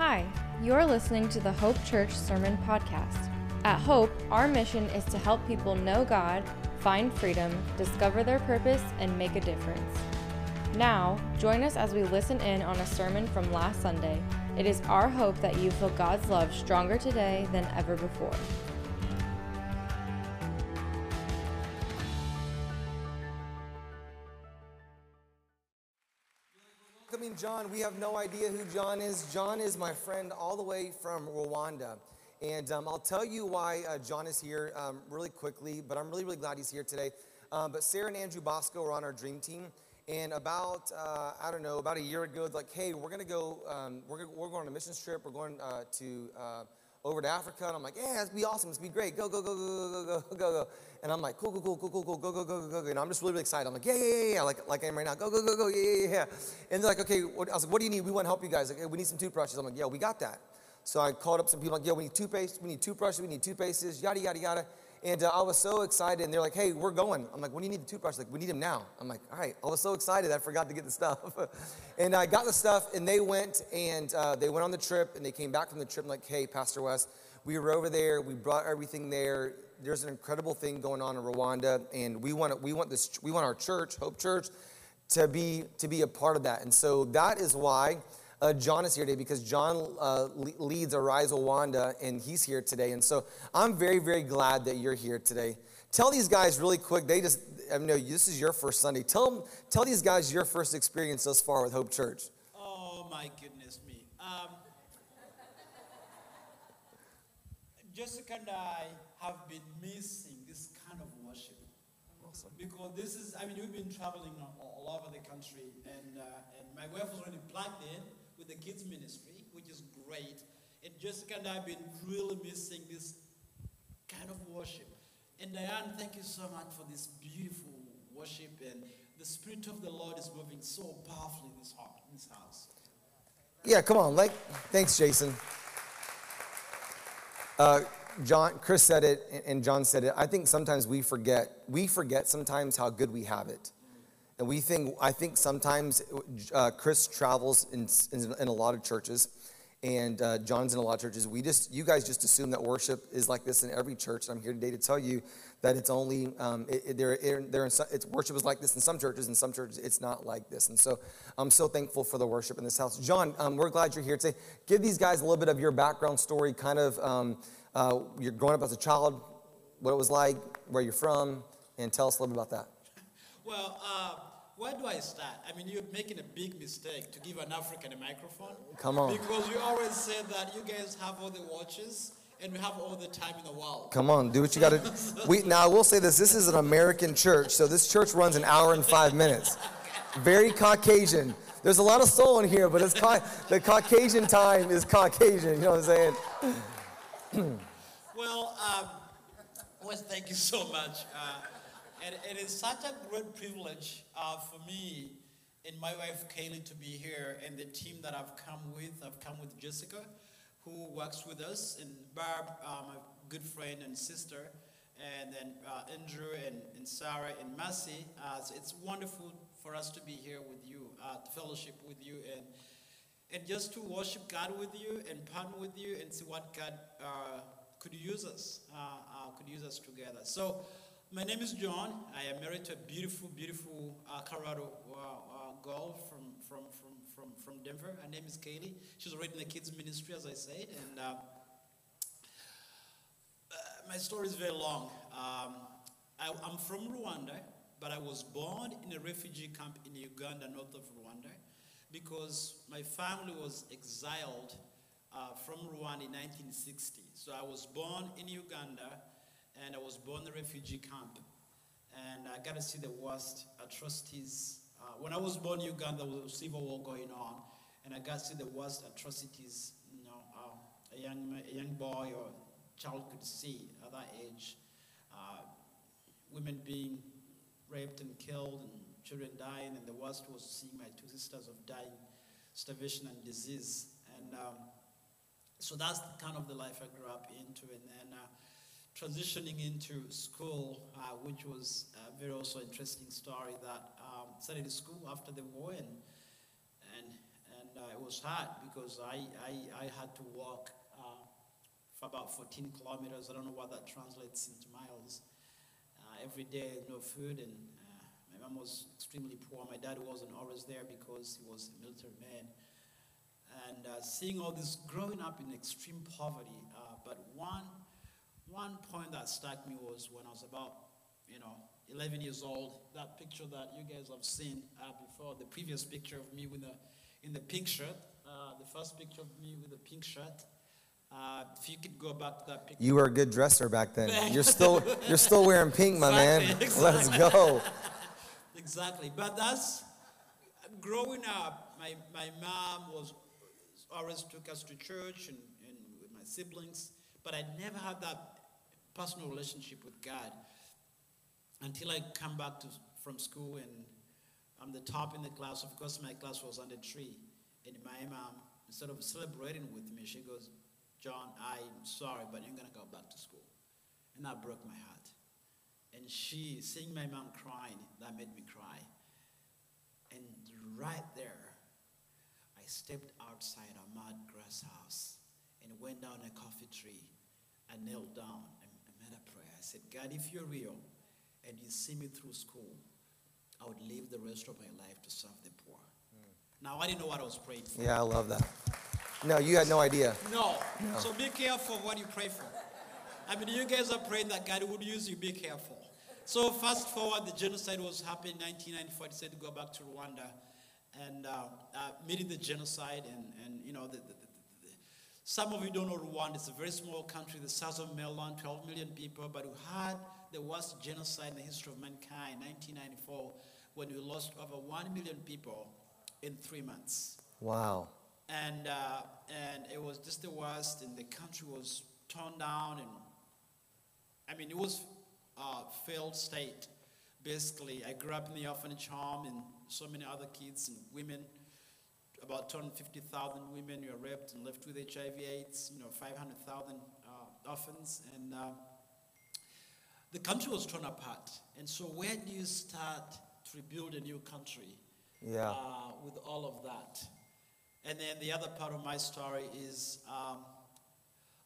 Hi, you're listening to the Hope Church Sermon Podcast. At Hope, our mission is to help people know God, find freedom, discover their purpose, and make a difference. Now, join us as we listen in on a sermon from last Sunday. It is our hope that you feel God's love stronger today than ever before. John. We have no idea who John is. John is my friend all the way from Rwanda. And um, I'll tell you why uh, John is here um, really quickly, but I'm really, really glad he's here today. Um, but Sarah and Andrew Bosco are on our dream team. And about, uh, I don't know, about a year ago, like, hey, we're going to go, um, we're, we're going on a mission trip. We're going uh, to, uh, over to Africa. And I'm like, yeah, it's be awesome. It's be great. Go, go, go, go, go, go, go, go. And I'm like, cool, cool, cool, cool, cool, cool, go, go, go, go, go. And I'm just really, really excited. I'm like, yeah, yeah, yeah, yeah. Like, like I am right now. Go, go, go, go. Yeah, yeah, yeah. And they're like, okay. What, I was like, what do you need? We want to help you guys. Like, hey, we need some toothbrushes. I'm like, yeah, we got that. So I called up some people like, yeah, we need toothpaste. We need toothbrushes. We need toothpastes. Yada, yada, yada. And uh, I was so excited, and they're like, hey, we're going. I'm like, when do you need the toothbrush? Like, we need them now. I'm like, all right. I was so excited, I forgot to get the stuff. and I got the stuff, and they went, and uh, they went on the trip, and they came back from the trip, like, hey, Pastor Wes, we were over there, we brought everything there. There's an incredible thing going on in Rwanda, and we want, we want, this, we want our church, Hope Church, to be, to be a part of that. And so that is why uh, John is here today because John uh, leads Arise Rwanda and he's here today. And so I'm very, very glad that you're here today. Tell these guys really quick, they just, I know this is your first Sunday. Tell them, tell these guys your first experience thus far with Hope Church. Oh my goodness me. Um, Jessica and I have been missing this kind of worship. Awesome. Because this is, I mean, we've been traveling all, all over the country, and, uh, and my wife was already plugged in with the kids ministry, which is great. And Jessica and I have been really missing this kind of worship. And Diane, thank you so much for this beautiful worship. And the Spirit of the Lord is moving so powerfully in this, heart, in this house. Yeah, come on. Like, thanks, Jason. Uh, John, Chris said it, and John said it. I think sometimes we forget. We forget sometimes how good we have it. And we think, I think sometimes uh, Chris travels in, in, in, a lot of churches, and uh, John's in a lot of churches. We just, you guys just assume that worship is like this in every church. And I'm here today to tell you that it's only, um, it, it, there, there some, it's, worship is like this in some churches, in some churches it's not like this. And so I'm so thankful for the worship in this house. John, um, we're glad you're here today. Give these guys a little bit of your background story, kind of, um, uh, you're growing up as a child, what it was like, where you're from, and tell us a little bit about that. Well, uh, where do I start? I mean, you're making a big mistake to give an African a microphone. Come on. Because you always say that you guys have all the watches and we have all the time in the world. Come on, do what you got to. We now I will say this: this is an American church, so this church runs an hour and five minutes. Very Caucasian. There's a lot of soul in here, but it's ca- the Caucasian time is Caucasian. You know what I'm saying? well, um, Wes, thank you so much. Uh, and it is such a great privilege uh, for me and my wife Kaylee to be here and the team that I've come with. I've come with Jessica, who works with us, and Barb, uh, my good friend and sister, and then uh, Andrew and, and Sarah and Mercy. Uh, so it's wonderful for us to be here with you, uh, to fellowship with you, and and just to worship God with you and partner with you and see what God could use us, could use us together. So. My name is John. I am married to a beautiful, beautiful uh, Colorado uh, uh, girl from, from, from, from, from Denver. Her name is Kaylee. She's already in the kids' ministry, as I said. And uh, uh, my story is very long. Um, I, am from Rwanda, but I was born in a refugee camp in Uganda, north of Rwanda, because my family was exiled uh, from Rwanda in 1960. So I was born in Uganda and I was born in a refugee camp. And I got to see the worst atrocities. Uh, when I was born in Uganda, there was a civil war going on, and I got to see the worst atrocities you know, uh, a, young, a young boy or child could see at that age. Uh, women being raped and killed, and children dying, and the worst was seeing my two sisters of dying, starvation and disease. And um, so that's kind of the life I grew up into. And then uh, transitioning into school, uh, which was a very also interesting story that um, studied school after the war and and and uh, it was hard because I, I, I had to walk uh, for about 14 kilometers. I don't know what that translates into miles. Uh, every day, no food, and uh, my mom was extremely poor. My dad wasn't always there because he was a military man. And uh, seeing all this growing up in extreme poverty, but one, one point that struck me was when I was about, you know, 11 years old, that picture that you guys have seen uh, before, the previous picture of me with the, in the pink shirt, uh, the first picture of me with the pink shirt. Uh, if you could go back to that picture. You were a good dresser back then. You're still you're still wearing pink, my man. Exactly, Let's go. Exactly. But that's growing up, my, my mom was always took us to church and, and with my siblings, but I never had that personal relationship with God until I come back to, from school and I'm the top in the class. Of course, my class was under three. And my mom, instead of celebrating with me, she goes, John, I'm sorry, but you're going to go back to school. And that broke my heart. And she, seeing my mom crying, that made me cry. And right there, I stepped outside our mud grass house and went down a coffee tree. I knelt down I prayer. I said, God, if you're real and you see me through school, I would live the rest of my life to serve the poor. Now, I didn't know what I was praying for. Yeah, I love that. No, you had no idea. No. So be careful what you pray for. I mean, you guys are praying that God would use you. Be careful. So fast forward, the genocide was happening in 1994. I decided to go back to Rwanda and uh, uh, meeting the genocide. And, and you know, the, the- some of you don't know Rwanda. It's a very small country, the size of Maryland, 12 million people, but who had the worst genocide in the history of mankind, 1994, when we lost over 1 million people in three months Wow. and uh, and it was just the worst, and the country was torn down, and I mean it was a failed state. Basically, I grew up in the orphanage home, and so many other kids and women. About 250,000 women were raped and left with HIV/AIDS. You know, 500,000 uh, orphans, and uh, the country was torn apart. And so, where do you start to rebuild a new country? Yeah. uh, with all of that. And then the other part of my story is um,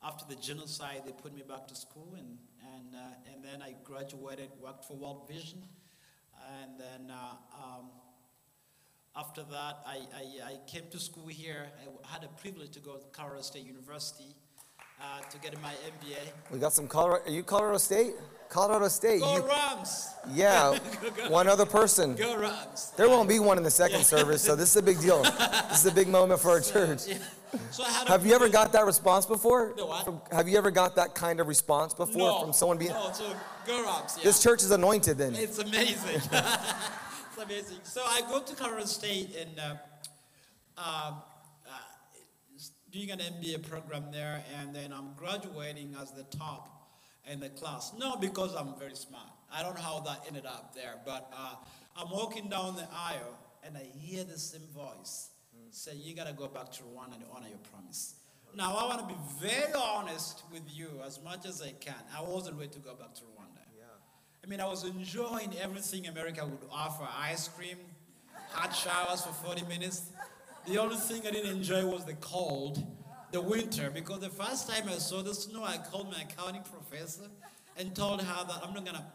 after the genocide, they put me back to school, and, and, uh, and then I graduated, worked for World Vision. And then uh, um, after that, I, I, I came to school here. I had a privilege to go to Colorado State University uh, to get my MBA. We got some Colorado. Are you Colorado State? Colorado State. Go You, Rams! yeah. One other person. Go Rams! There won't be one in the second service, so this is a big deal. This is a big moment for our church. Yeah. So I Have you ever got that response before? What? From- have you ever got that kind of response before no, from someone being? No, so go Rams, yeah. This church is anointed then. It's amazing. It's amazing. So I go to Colorado State and uh, uh, uh, doing an MBA program there, and then I'm graduating as the top in the class. Not because I'm very smart. I don't know how that ended up there, but uh, I'm walking down the aisle and I hear the same voice say, "You gotta go back to Rwanda and honor your promise." Now I want to be very honest with you as much as I can. I wasn't ready to go back to Rwanda. I mean, I was enjoying everything America would offer ice cream, hot showers for 40 minutes. The only thing I didn't enjoy was the cold, the winter, because the first time I saw the snow, I called my accounting professor and told her that I'm not gonna,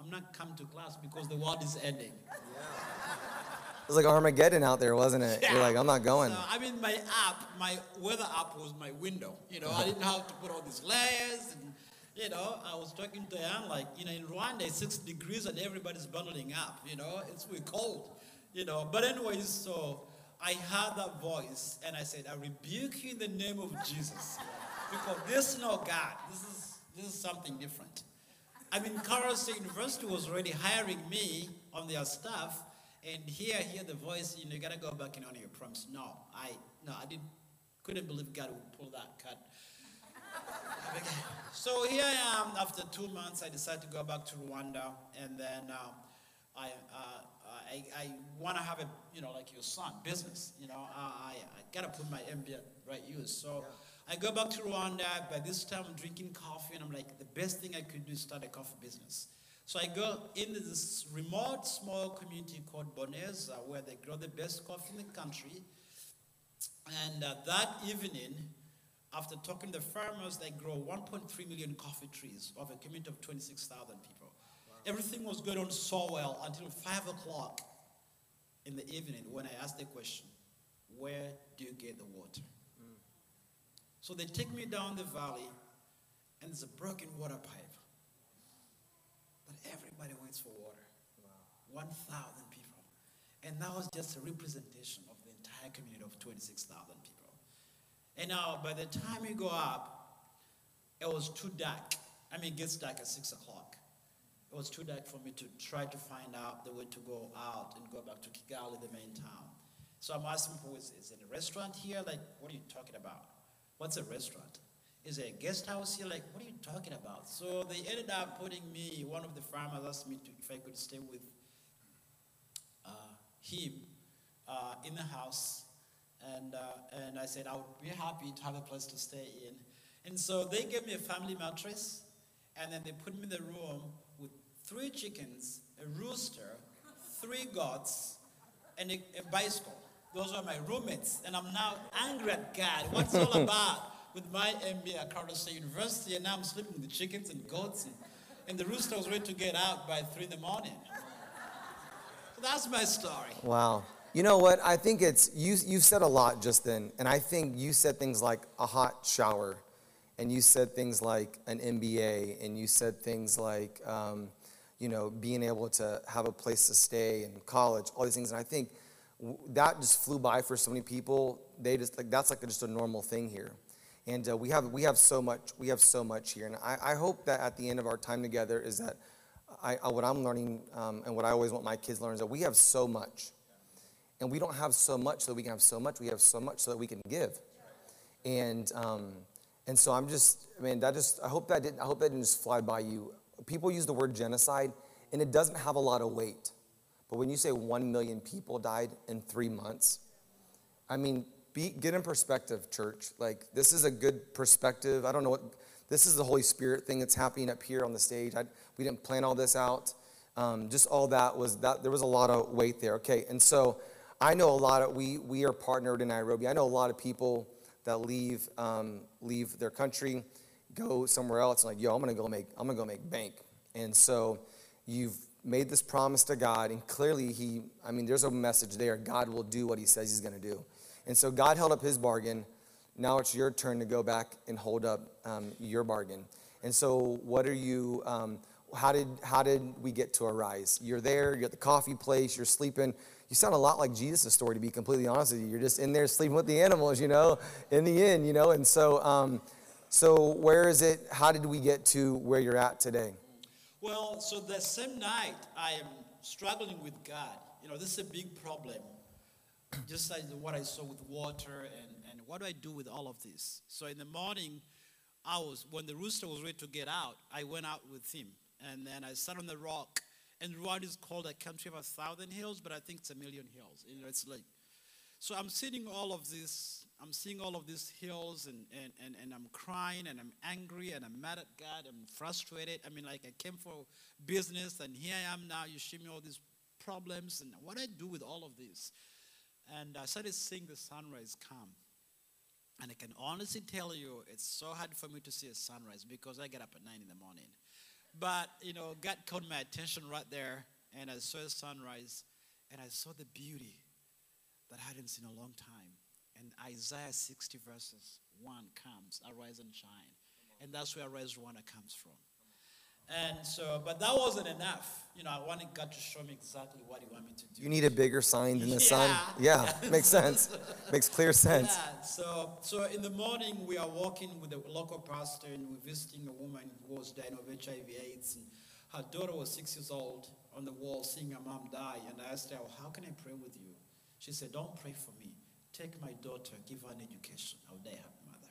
I'm not coming to class because the world is ending. It was like Armageddon out there, wasn't it? You're like, I'm not going. So, I mean, my app, my weather app was my window. You know, I didn't have to put all these layers. And, you know, I was talking to Anne, like, you know, in Rwanda, it's six degrees and everybody's bundling up. You know, it's really cold. You know, but anyways, so I heard that voice and I said, I rebuke you in the name of Jesus. Because this is not God. This is, this is something different. I mean, Colorado State University was already hiring me on their staff, and here, I hear the voice, you know, you gotta go back and honor your promise. No, I, no, I didn't, couldn't believe God would pull that cut. So here I am. After two months, I decided to go back to Rwanda, and then um, I, uh, I, I want to have a, you know, like your son, business. You know, I, I, gotta put my MBA right use. So I go back to Rwanda. By this time, I'm drinking coffee, and I'm like, the best thing I could do is start a coffee business. So I go into this remote, small community called Boneza, where they grow the best coffee in the country. And uh, that evening, after talking to the farmers, they grow 1.3 million coffee trees of a community of 26,000 people. Everything was going on so well until 5 o'clock in the evening when I asked the question, Where do you get the water? Mm. So they take me down the valley, and there's a broken water pipe. But everybody waits for water. 1,000 people. And that was just a representation of the entire community of 26,000 people. And now, by the time you go up, it was too dark. I mean, it gets dark at 6 o'clock. It was too dark for me to try to find out the way to go out and go back to Kigali, the main town. So I'm asking people, is, is it a restaurant here? Like, what are you talking about? What's a restaurant? Is there a guest house here? Like, what are you talking about? So they ended up putting me, one of the farmers asked me to, if I could stay with uh, him uh, in the house. And, uh, and I said, I would be happy to have a place to stay in. And so they gave me a family mattress, and then they put me in the room with three chickens, a rooster, three goats, and a, a bicycle. Those were my roommates, and I'm now angry at God. What's all about? With my MBA at Colorado State University, and now I'm sleeping with the chickens and goats, and, and the rooster was ready to get out by three in the morning. So that's my story. Wow. You know what? I think it's you. You said a lot just then, and I think you said things like a hot shower, and you said things like an MBA, and you said things like, um, you know, being able to have a place to stay in college, all these things. And I think that just flew by for so many people. They just like that's like just a normal thing here, and uh, we have we have so much we have so much here. And I, I hope that at the end of our time together is that I, I what I'm learning um, and what I always want my kids to learn is that we have so much. And we don't have so much so we can have so much. We have so much so that we can give. And um, and so I'm just, I mean, that just, I hope that didn't, I hope that didn't just fly by you. People use the word genocide, and it doesn't have a lot of weight. But when you say one million people died in three months, I mean, be, get in perspective, church. Like, this is a good perspective. I don't know what, this is the Holy Spirit thing that's happening up here on the stage. I, we didn't plan all this out. Um, just all that was that, there was a lot of weight there. Okay, and so I know a lot of, we, we are partnered in Nairobi. I know a lot of people that leave, um, leave their country, go somewhere else, and like, yo, I'm gonna go make, I'm gonna go make bank. And so you've made this promise to God, and clearly He, I mean, there's a message there. God will do what He says He's gonna do. And so God held up His bargain. Now it's your turn to go back and hold up um, your bargain. And so, what are you? Um, how did how did we get to arise? You're there. You're at the coffee place. You're sleeping. You sound a lot like Jesus' story, to be completely honest with you. You're just in there sleeping with the animals, you know, in the inn, you know. And so, um, so where is it? How did we get to where you're at today? Well, so the same night I am struggling with God. You know, this is a big problem. Just like what I saw with water and, and what do I do with all of this? So in the morning, I was when the rooster was ready to get out, I went out with him. And then I sat on the rock. And Rwanda is called a country of a thousand hills, but I think it's a million hills. You know, it's like so I'm seeing all of this, I'm seeing all of these hills and, and, and, and I'm crying and I'm angry and I'm mad at God, I'm frustrated. I mean, like I came for business and here I am now, you show me all these problems and what do I do with all of this? And I started seeing the sunrise come. And I can honestly tell you, it's so hard for me to see a sunrise because I get up at nine in the morning. But, you know, God caught my attention right there, and I saw a sunrise, and I saw the beauty that I hadn't seen in a long time. And Isaiah 60 verses 1 comes, arise and shine. And that's where Rise Rwanda comes from. And so, but that wasn't enough. You know, I wanted God to show me exactly what He wanted me to do. You need a bigger sign than the sun. Yeah. Yeah, makes sense. makes clear sense. Yeah, so, so in the morning, we are walking with a local pastor and we're visiting a woman who was dying of HIV/AIDS. And her daughter was six years old on the wall seeing her mom die. And I asked her, well, How can I pray with you? She said, Don't pray for me. Take my daughter, give her an education. I'll die her mother.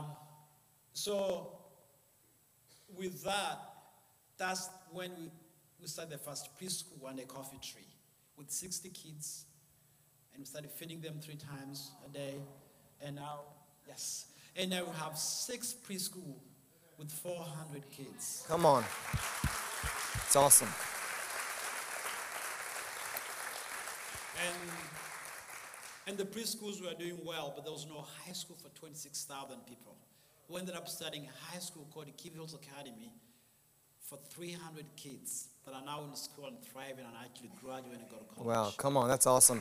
um, so, with that, that's when we, we started the first preschool and a coffee tree with 60 kids. And we started feeding them three times a day. And now, yes. And now we have six preschool with 400 kids. Come on. It's awesome. And, and the preschools were doing well, but there was no high school for 26,000 people. We ended up starting a high school called the Kivu Hills Academy for 300 kids that are now in school and thriving and actually graduating and go to college. Wow, come on, that's awesome.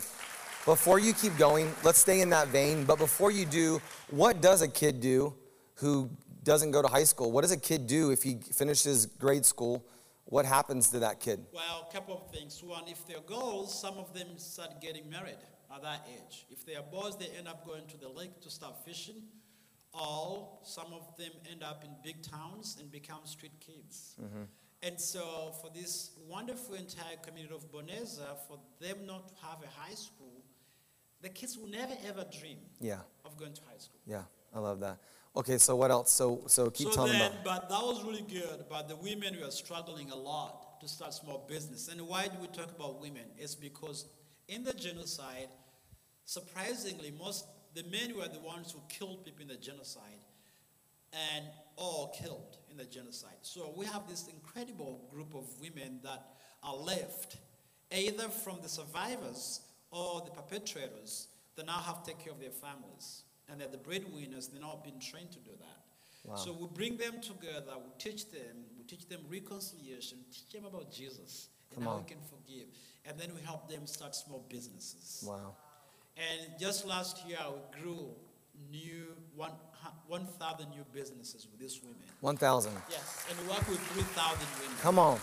Before you keep going, let's stay in that vein. But before you do, what does a kid do who doesn't go to high school? What does a kid do if he finishes grade school? What happens to that kid? Well, a couple of things. One, if they're girls, some of them start getting married at that age. If they are boys, they end up going to the lake to start fishing. Or some of them end up in big towns and become street kids. Mm-hmm. And so, for this wonderful entire community of Boneza, for them not to have a high school, the kids will never ever dream Yeah, of going to high school. yeah, I love that. Okay, so what else? So, so keep so telling then, about. but that was really good. But the women were struggling a lot to start small business. And why do we talk about women? It's because in the genocide, surprisingly, most the men were the ones who killed people in the genocide, and all killed in the genocide. So we have this incredible group of women that are left, either from the survivors or the perpetrators, that now have to take care of their families. And they're the breadwinners, they're not been trained to do that. So we bring them together, we teach them, we teach them reconciliation, teach them about Jesus and Come how on. we can forgive. And then we help them start small businesses. Wow. And just last year, we grew new one, 1,000 new businesses with these women. 1,000. Yes, and we work with 3,000 women. Come on.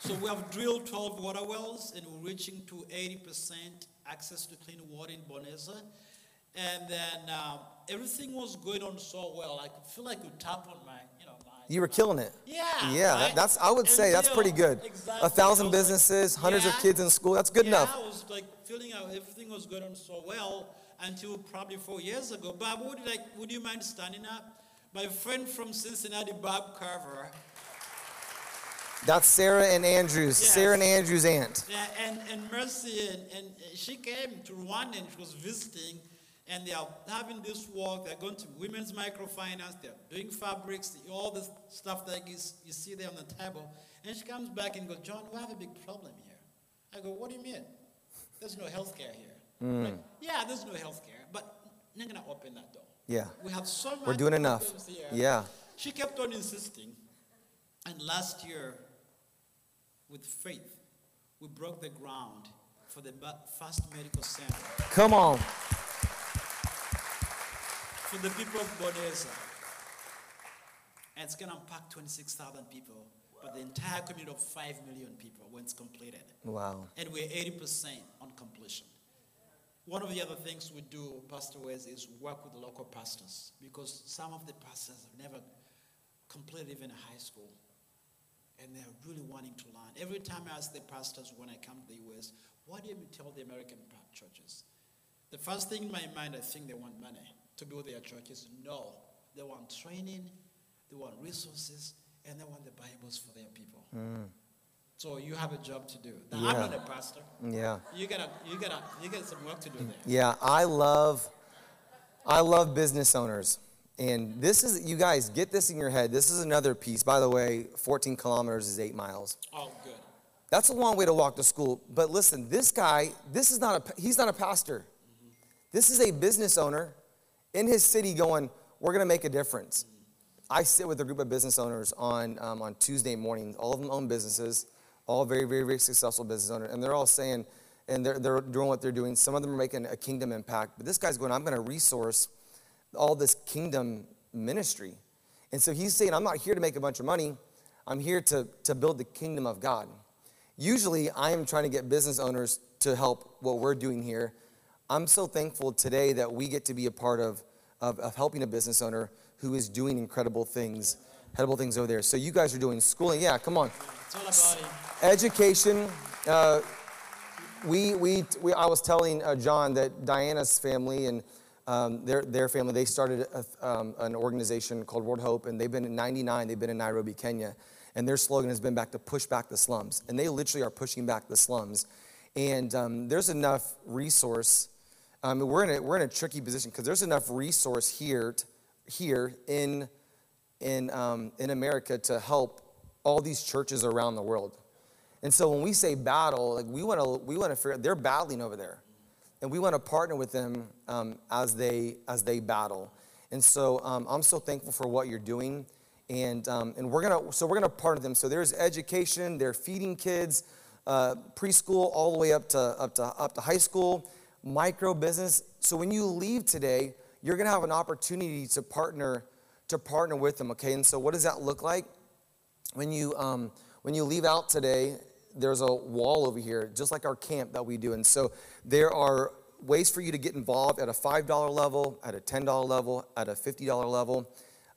So we have drilled 12 water wells and we're reaching to 80% access to clean water in Boneza. And then um, everything was going on so well. I could feel like you tap on my, you know, my. You were killing it. Yeah. Yeah, right? that's, I would say that's pretty good. Exactly. A thousand I was like, businesses, hundreds of kids in school, that's good yeah, enough. I was like feeling how everything was going on so well until probably four years ago. Barb, would you like? Would you mind standing up? My friend from Cincinnati, Barb Carver. That's Sarah and Andrews, Yes. Sarah and Andrews' aunt. Yeah, and, and Mercy, and, and she came to Rwanda and she was visiting, and they are having this work. They're going to women's microfinance, they're doing fabrics, all the stuff that you, you see there on the table. And she comes back and goes, John, we have a big problem here. I go, what do you mean? There's no health care here. Hmm. Like, yeah, there's no health care, but I'm not going to open that door. Yeah. We have so much We're doing enough. here. Yeah. She kept on insisting. And last year, with faith, we broke the ground for the first medical center Come on. For the people of Boneza. And it's going to impact 26,000 people, but the entire community of 5 million people when it's completed. Wow. And we're 80% on completion. One of the other things we do, Pastor Wes, is work with the local pastors because some of the pastors have never completed even a high school. And they're really wanting to learn. Every time I ask the pastors when I come to the US, what do you tell the American churches? The first thing in my mind, I think they want money to build their churches. No, they want training, they want resources, and they want the Bibles for their people. Hmm. So you have a job to do. Now, I'm not a pastor. Yeah. You gotta, you gotta, you got some work to do there. Yeah, I love I love business owners. And this is you guys get this in your head. This is another piece. By the way, 14 kilometers is 8 miles. Oh, good. That's a long way to walk to school. But listen, this guy, this is not a he's not a pastor. Mm-hmm. This is a business owner in his city going, we're going to make a difference. I sit with a group of business owners on, um, on Tuesday mornings. All of them own businesses, all very, very, very successful business owners. And they're all saying, and they're, they're doing what they're doing. Some of them are making a kingdom impact. But this guy's going, I'm going to resource all this kingdom ministry. And so he's saying, I'm not here to make a bunch of money. I'm here to, to build the kingdom of God. Usually, I am trying to get business owners to help what we're doing here. I'm so thankful today that we get to be a part of, of, of helping a business owner who is doing incredible things, incredible things over there. So you guys are doing schooling. Yeah, come on. It's all about it. Education. Uh, we, we, we, I was telling uh, John that Diana's family and um, their, their family, they started a, um, an organization called World Hope, and they've been in 99, they've been in Nairobi, Kenya. And their slogan has been back to push back the slums. And they literally are pushing back the slums. And um, there's enough resource. Um, we're, in a, we're in a tricky position because there's enough resource here, t- here in, in, um, in America to help all these churches around the world. And so when we say battle, like we want to we want to figure they're battling over there, and we want to partner with them um, as they as they battle. And so um, I'm so thankful for what you're doing, and um, and we're gonna so we're gonna partner them. So there's education, they're feeding kids, uh, preschool all the way up to up to up to high school, micro business. So when you leave today, you're gonna have an opportunity to partner to partner with them. Okay, and so what does that look like? When you um, when you leave out today, there's a wall over here, just like our camp that we do. And so there are ways for you to get involved at a $5 level, at a $10 level, at a $50 level.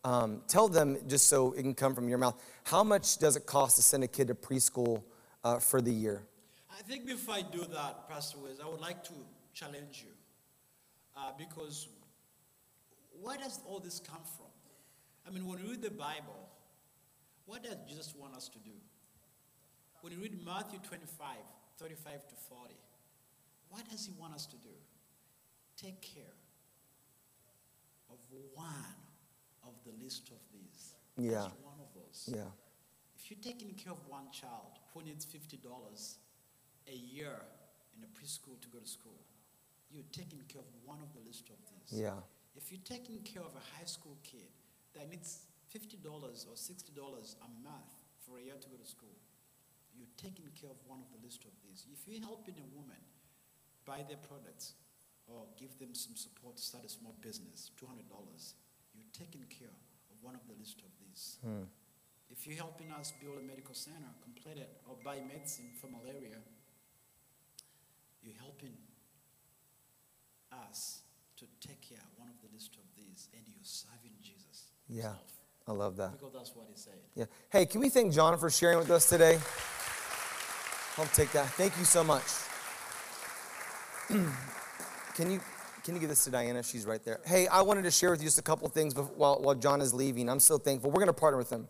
Um, tell them, just so it can come from your mouth, how much does it cost to send a kid to preschool uh, for the year? I think before I do that, Pastor Wes, I would like to challenge you. Uh, because where does all this come from? I mean, when we read the Bible, what does Jesus want us to do? When you read Matthew 25, 35 to 40, what does he want us to do? Take care of one of the list of these. Yeah. Just one of those. Yeah. If you're taking care of one child who needs $50 a year in a preschool to go to school, you're taking care of one of the list of these. Yeah. If you're taking care of a high school kid that needs $50 or $60 a month for a year to go to school, you're taking care of one of the list of these. If you're helping a woman buy their products or give them some support to start a small business, $200, you're taking care of one of the list of these. Hmm. If you're helping us build a medical center, complete it, or buy medicine for malaria, you're helping us to take care of one of the list of these, and you're serving Jesus. Yeah. himself. I love that. Because that's what he said. Yeah. Hey, can we thank John for sharing with us today? I'll take that. Thank you so much. can you can you give this to Diana? She's right there. Hey, I wanted to share with you just a couple things before, while, while John is leaving. I'm so thankful. We're going to partner with him,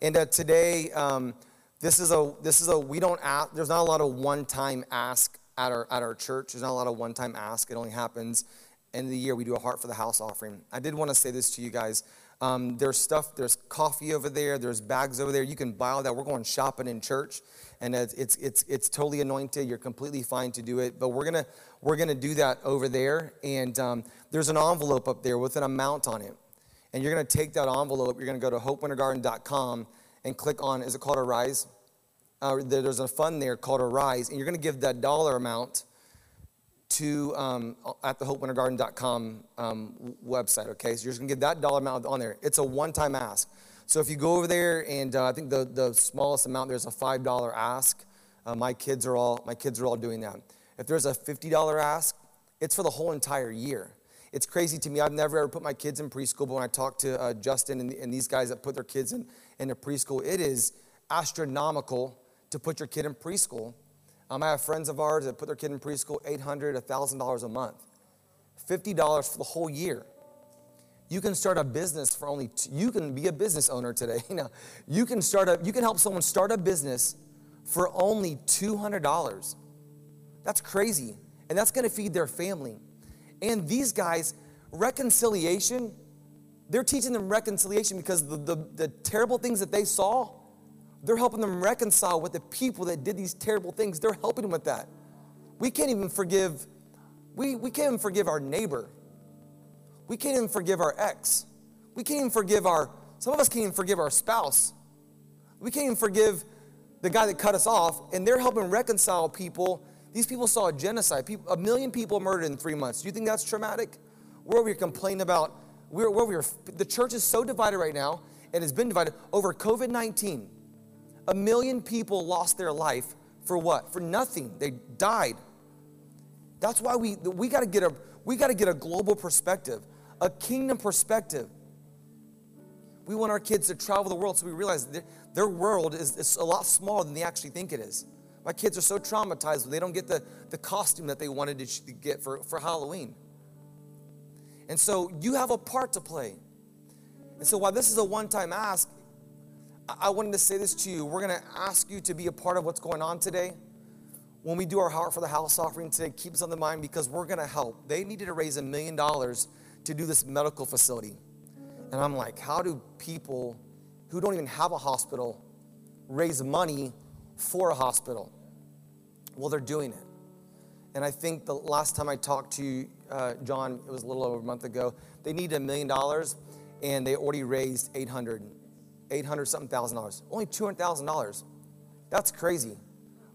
and uh, today um, this is a this is a we don't ask. There's not a lot of one time ask at our at our church. There's not a lot of one time ask. It only happens end of the year. We do a heart for the house offering. I did want to say this to you guys. Um, there's stuff, there's coffee over there, there's bags over there. You can buy all that. We're going shopping in church, and it's it's it's, it's totally anointed. You're completely fine to do it, but we're gonna we're gonna do that over there. And um, there's an envelope up there with an amount on it, and you're gonna take that envelope. You're gonna go to hopewintergarden.com and click on. Is it called Arise? Uh, there's a fund there called Arise, and you're gonna give that dollar amount to um, at the hopewintergarden.com um, website. Okay, so you're just gonna get that dollar amount on there. It's a one-time ask. So if you go over there, and uh, I think the the smallest amount there's a five dollar ask. Uh, my kids are all my kids are all doing that. If there's a fifty dollar ask, it's for the whole entire year. It's crazy to me. I've never ever put my kids in preschool, but when I talk to uh, Justin and, and these guys that put their kids in into preschool, it is astronomical to put your kid in preschool. Um, I have friends of ours that put their kid in preschool $800, $1,000 a month, $50 for the whole year. You can start a business for only, you can be a business owner today. You know, you can start a, you can help someone start a business for only $200. That's crazy. And that's going to feed their family. And these guys, reconciliation, they're teaching them reconciliation because the, the, the terrible things that they saw, they're helping them reconcile with the people that did these terrible things. They're helping them with that. We can't even forgive, we, we can't even forgive our neighbor. We can't even forgive our ex. We can't even forgive our, some of us can't even forgive our spouse. We can't even forgive the guy that cut us off, and they're helping reconcile people. These people saw a genocide. People, a million people murdered in three months. Do you think that's traumatic? We're over here complaining about, we're, we're the church is so divided right now, and it's been divided over COVID 19. A million people lost their life for what? For nothing. They died. That's why we, we got to get a we got to get a global perspective, a kingdom perspective. We want our kids to travel the world so we realize their, their world is, is a lot smaller than they actually think it is. My kids are so traumatized when they don't get the, the costume that they wanted to get for, for Halloween. And so you have a part to play. And so while this is a one time ask, I wanted to say this to you. We're going to ask you to be a part of what's going on today. When we do our Heart for the House offering today, keep us on the mind because we're going to help. They needed to raise a million dollars to do this medical facility. And I'm like, how do people who don't even have a hospital raise money for a hospital. Well, they're doing it. And I think the last time I talked to uh, John, it was a little over a month ago, they needed a million dollars and they already raised 800, 800 something thousand dollars. Only $200,000. That's crazy.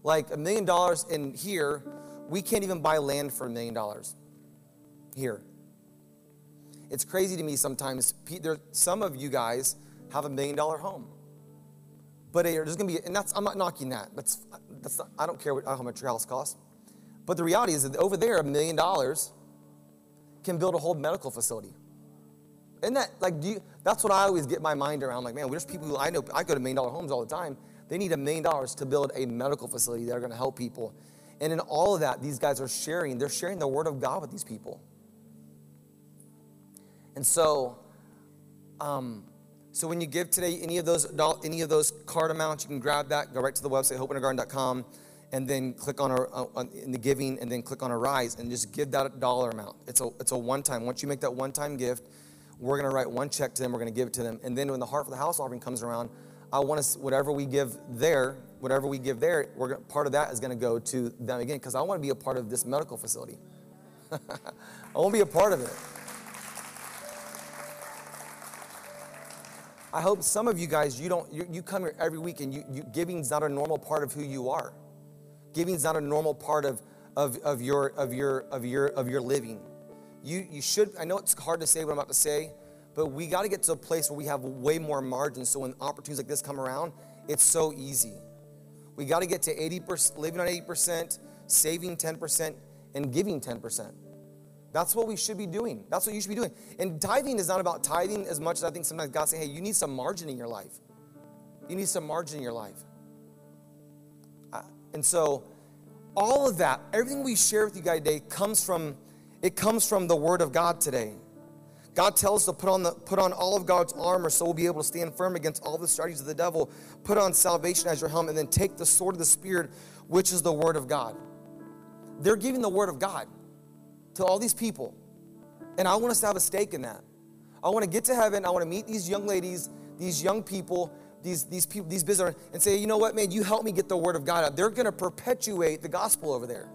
Like a million dollars in here, we can't even buy land for a million dollars here. It's crazy to me sometimes. There, some of you guys have a million dollar home. But there's going to be, and that's, I'm not knocking that. That's, that's not, I don't care what, how much your house costs. But the reality is that over there, a million dollars can build a whole medical facility. Isn't that like, do you, that's what I always get my mind around. Like, man, there's people who I know, I go to million dollar homes all the time. They need a million dollars to build a medical facility that are going to help people. And in all of that, these guys are sharing, they're sharing the word of God with these people. And so, um, so when you give today any of those any of those card amounts, you can grab that, go right to the website hopewintergarden.com, and then click on our uh, in the giving, and then click on Arise, and just give that dollar amount. It's a it's a one time. Once you make that one time gift, we're going to write one check to them. We're going to give it to them, and then when the heart for the house offering comes around, I want to whatever we give there, whatever we give there, we're gonna, part of that is going to go to them again because I want to be a part of this medical facility. I want to be a part of it. I hope some of you guys, you don't, you, you come here every week and you, you, giving's not a normal part of who you are. Giving's not a normal part of, of, of, your, of, your, of, your, of your living. You, you should, I know it's hard to say what I'm about to say, but we got to get to a place where we have way more margin so when opportunities like this come around, it's so easy. We got to get to 80%, living on 80%, saving 10%, and giving 10%. That's what we should be doing. That's what you should be doing. And tithing is not about tithing as much as I think sometimes God saying, hey, you need some margin in your life. You need some margin in your life. And so all of that, everything we share with you guys today comes from it comes from the word of God today. God tells us to put on, the, put on all of God's armor so we'll be able to stand firm against all the strategies of the devil. Put on salvation as your helmet, and then take the sword of the Spirit, which is the Word of God. They're giving the Word of God to all these people. And I want us to have a stake in that. I want to get to heaven. I want to meet these young ladies, these young people, these, these people, these business and say, you know what, man, you help me get the word of God out. They're going to perpetuate the gospel over there.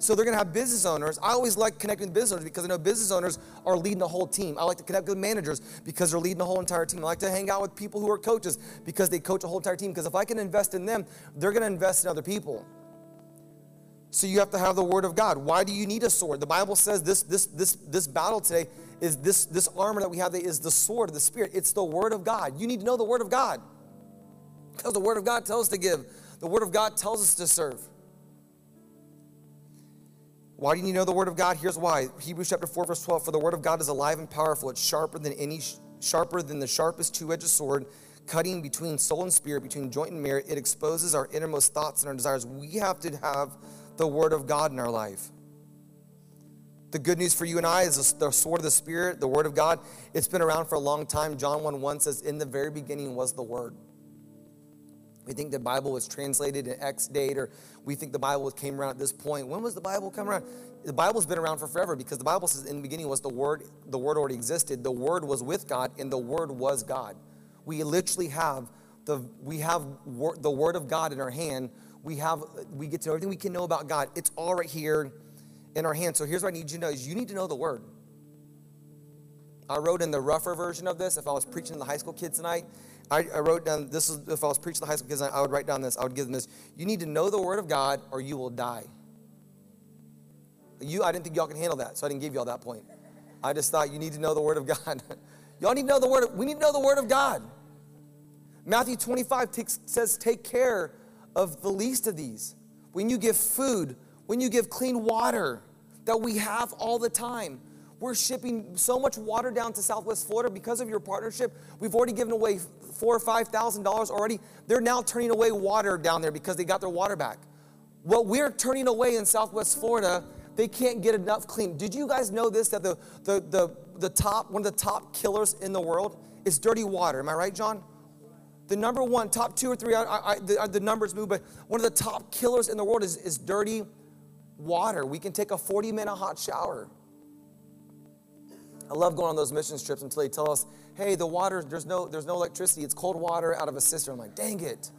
So they're going to have business owners. I always like connecting with business owners because I know business owners are leading the whole team. I like to connect with managers because they're leading the whole entire team. I like to hang out with people who are coaches because they coach a whole entire team. Because if I can invest in them, they're going to invest in other people. So you have to have the word of God. Why do you need a sword? The Bible says this this this this battle today is this this armor that we have is the sword of the spirit. It's the word of God. You need to know the word of God. Because the word of God tells us to give. The word of God tells us to serve. Why do you know the word of God? Here's why. Hebrews chapter 4 verse 12 for the word of God is alive and powerful. It's sharper than any sharper than the sharpest two-edged sword cutting between soul and spirit, between joint and marrow. It exposes our innermost thoughts and our desires. We have to have the Word of God in our life. The good news for you and I is the sword of the Spirit, the Word of God. It's been around for a long time. John 1 1 says, In the very beginning was the Word. We think the Bible was translated in X date, or we think the Bible came around at this point. When was the Bible come around? The Bible's been around for forever because the Bible says in the beginning was the Word. The Word already existed. The Word was with God, and the Word was God. We literally have the we have the Word of God in our hand we have we get to know everything we can know about God. It's all right here in our hand. So here's what I need you to know is you need to know the word. I wrote in the rougher version of this, if I was preaching to the high school kids tonight, I, I wrote down this is if I was preaching to the high school kids, I would write down this. I would give them this. You need to know the word of God or you will die. You, I didn't think y'all can handle that, so I didn't give y'all that point. I just thought you need to know the word of God. y'all need to know the word. we need to know the word of God. Matthew 25 takes, says, "Take care of the least of these. When you give food, when you give clean water that we have all the time. We're shipping so much water down to Southwest Florida because of your partnership. We've already given away four or five thousand dollars already. They're now turning away water down there because they got their water back. What we're turning away in Southwest Florida, they can't get enough clean. Did you guys know this? That the the the, the top one of the top killers in the world is dirty water. Am I right, John? the number one, top two or three, I, I, the, the, numbers move, but one of the top killers in the world is, is dirty water. We can take a 40 minute hot shower. I love going on those mission trips until they tell us, hey, the water, there's no, there's no electricity. It's cold water out of a cistern. I'm like, dang it.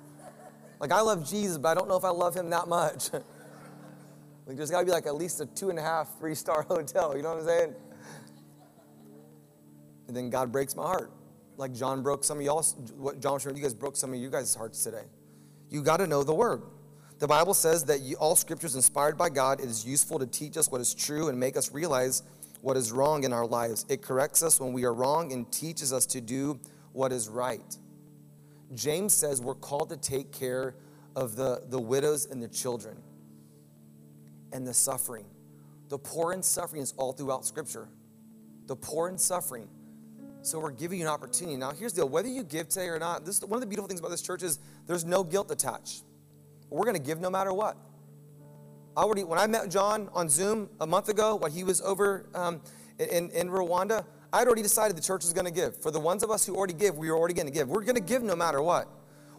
Like, I love Jesus, but I don't know if I love him that much. like, there's got to be like at least a two and a half, three star hotel. You know what I'm saying? And then God breaks my heart. Like John broke some of y'all, what John showed you guys broke some of you guys' hearts today. You got to know the word. The Bible says that all scripture is inspired by God. It is useful to teach us what is true and make us realize what is wrong in our lives. It corrects us when we are wrong and teaches us to do what is right. James says we're called to take care of the, the widows and the children and the suffering. The poor and suffering is all throughout Scripture. The poor and suffering. So we're giving you an opportunity. Now, here's the deal whether you give today or not, this one of the beautiful things about this church is there's no guilt attached. We're going to give no matter what. Already, when I met John on Zoom a month ago, while he was over um, in, in Rwanda, I'd already decided the church was going to give. For the ones of us who already give, we are already going to give. We're going to give no matter what.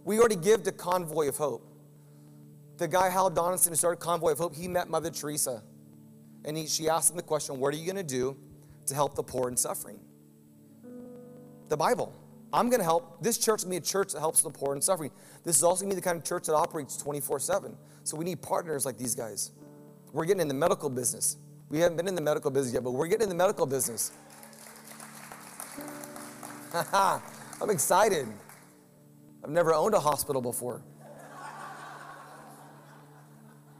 We already give to Convoy of Hope. The guy, Hal Donaldson, who started Convoy of Hope, he met Mother Teresa. And he, she asked him the question, What are you going to do to help the poor and suffering? The Bible. I'm going to help. This church will be a church that helps the poor and suffering. This is also going to be the kind of church that operates 24 7. So we need partners like these guys. We're getting in the medical business. We haven't been in the medical business yet, but we're getting in the medical business. I'm excited. I've never owned a hospital before.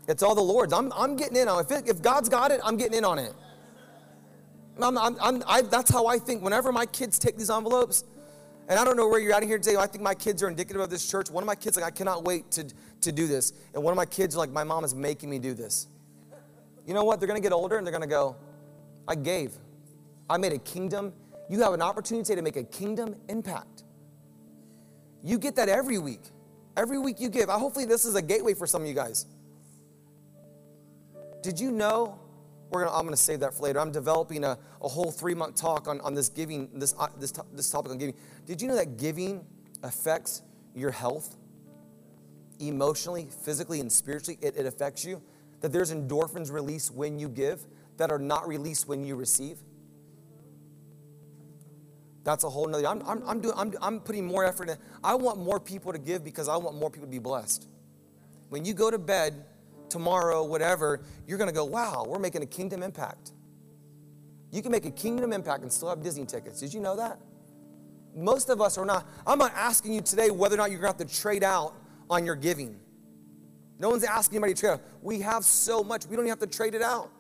It's all the Lord's. I'm, I'm getting in on it. If, it, if God's got it, I'm getting in on it. I'm, I'm, I'm, I, that's how I think. Whenever my kids take these envelopes, and I don't know where you're at here today. I think my kids are indicative of this church. One of my kids, like, I cannot wait to, to do this. And one of my kids, like, my mom is making me do this. You know what? They're going to get older and they're going to go, I gave. I made a kingdom. You have an opportunity to make a kingdom impact. You get that every week. Every week you give. I, Hopefully, this is a gateway for some of you guys. Did you know? We're gonna, I'm going to save that for later. I'm developing a, a whole three month talk on, on this giving, this, uh, this, this topic on giving. Did you know that giving affects your health? Emotionally, physically, and spiritually, it, it affects you. That there's endorphins released when you give that are not released when you receive. That's a whole nother. I'm, I'm, I'm, doing, I'm, I'm putting more effort in. I want more people to give because I want more people to be blessed. When you go to bed, tomorrow, whatever, you're going to go, wow, we're making a kingdom impact. You can make a kingdom impact and still have Disney tickets. Did you know that? Most of us are not. I'm not asking you today whether or not you're going to have to trade out on your giving. No one's asking anybody to trade out. We have so much, we don't even have to trade it out.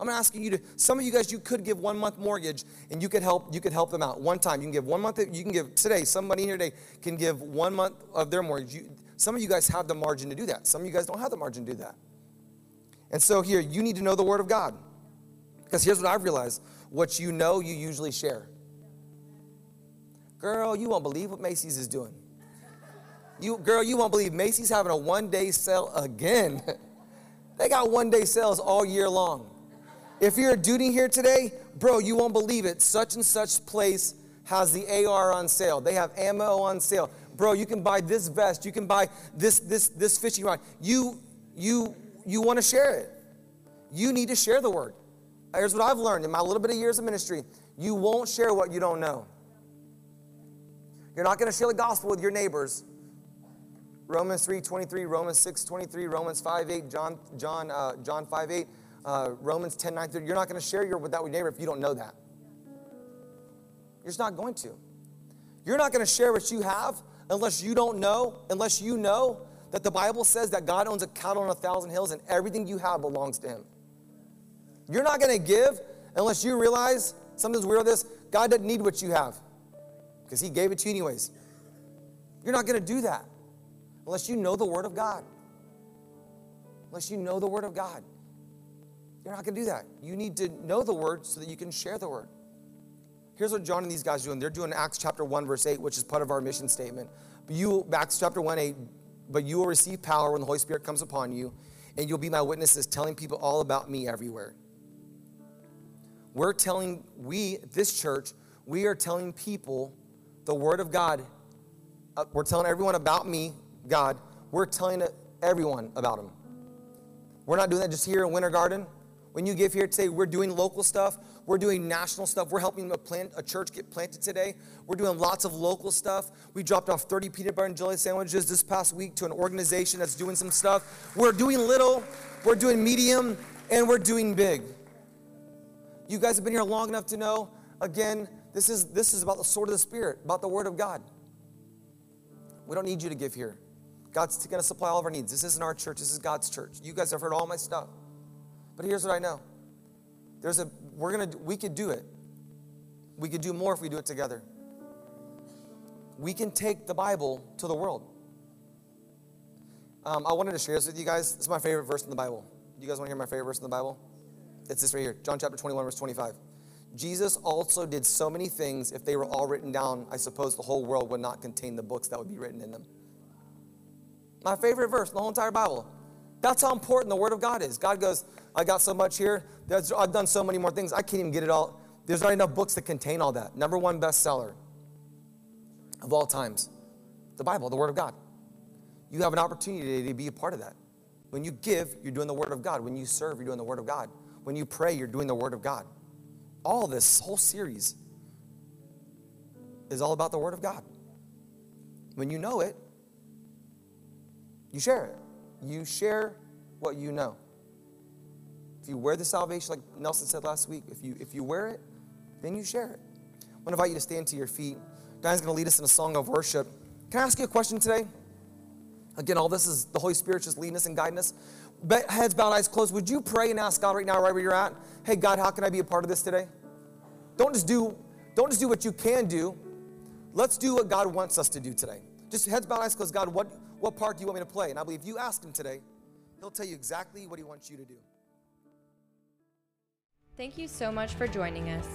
I'm asking you to, some of you guys, you could give one month mortgage and you could help, you could help them out one time. You can give one month, you can give today, somebody here today can give one month of their mortgage. You, some of you guys have the margin to do that. Some of you guys don't have the margin to do that. And so here, you need to know the Word of God. Because here's what I've realized what you know, you usually share. Girl, you won't believe what Macy's is doing. You, girl, you won't believe Macy's having a one day sale again. they got one day sales all year long. If you're a duty here today, bro, you won't believe it. Such and such place has the AR on sale. They have ammo on sale bro, you can buy this vest, you can buy this this this fishing rod. You you you want to share it. You need to share the word. Here's what I've learned in my little bit of years of ministry. You won't share what you don't know. You're not going to share the gospel with your neighbors. Romans 3 23, Romans 6 23, Romans 5 8, John, John, uh, John 5 8, uh, Romans 10 9 30. You're not going to share your with that with your neighbor if you don't know that. You're just not going to. You're not going to share what you have unless you don't know, unless you know that the Bible says that God owns a cattle on a thousand hills and everything you have belongs to Him. You're not going to give unless you realize, sometimes we're this, God doesn't need what you have because He gave it to you anyways. You're not going to do that unless you know the Word of God. Unless you know the Word of God. You're not going to do that. You need to know the Word so that you can share the Word. Here's what John and these guys are doing. They're doing Acts chapter 1, verse 8, which is part of our mission statement. But you, Acts chapter 1, 8, but you will receive power when the Holy Spirit comes upon you, and you'll be my witnesses, telling people all about me everywhere. We're telling, we, this church, we are telling people the word of God. Uh, we're telling everyone about me, God. We're telling everyone about him. We're not doing that just here in Winter Garden. When you give here today, we're doing local stuff. We're doing national stuff. We're helping a, plant, a church get planted today. We're doing lots of local stuff. We dropped off 30 peanut butter and jelly sandwiches this past week to an organization that's doing some stuff. We're doing little, we're doing medium, and we're doing big. You guys have been here long enough to know, again, this is, this is about the sword of the Spirit, about the Word of God. We don't need you to give here. God's going to supply all of our needs. This isn't our church, this is God's church. You guys have heard all my stuff. But here's what I know. There's a we're going to we could do it. We could do more if we do it together. We can take the Bible to the world. Um, I wanted to share this with you guys. This is my favorite verse in the Bible. You guys want to hear my favorite verse in the Bible? It's this right here John chapter 21, verse 25. Jesus also did so many things, if they were all written down, I suppose the whole world would not contain the books that would be written in them. My favorite verse in the whole entire Bible. That's how important the Word of God is. God goes, I got so much here. I've done so many more things. I can't even get it all. There's not enough books to contain all that. Number one bestseller of all times the Bible, the Word of God. You have an opportunity to be a part of that. When you give, you're doing the Word of God. When you serve, you're doing the Word of God. When you pray, you're doing the Word of God. All this whole series is all about the Word of God. When you know it, you share it. You share what you know. If you wear the salvation, like Nelson said last week, if you if you wear it, then you share it. I want to invite you to stand to your feet. Diane's going to lead us in a song of worship. Can I ask you a question today? Again, all this is the Holy Spirit just leading us and guiding us. Heads bowed, eyes closed. Would you pray and ask God right now, right where you're at? Hey, God, how can I be a part of this today? Don't just do, don't just do what you can do. Let's do what God wants us to do today. Just heads bowed, eyes closed. God, what, what part do you want me to play? And I believe you ask Him today, He'll tell you exactly what He wants you to do. Thank you so much for joining us.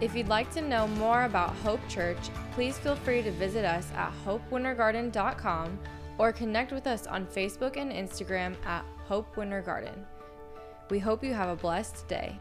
If you'd like to know more about Hope Church, please feel free to visit us at hopewintergarden.com or connect with us on Facebook and Instagram at Hope Winter Garden. We hope you have a blessed day.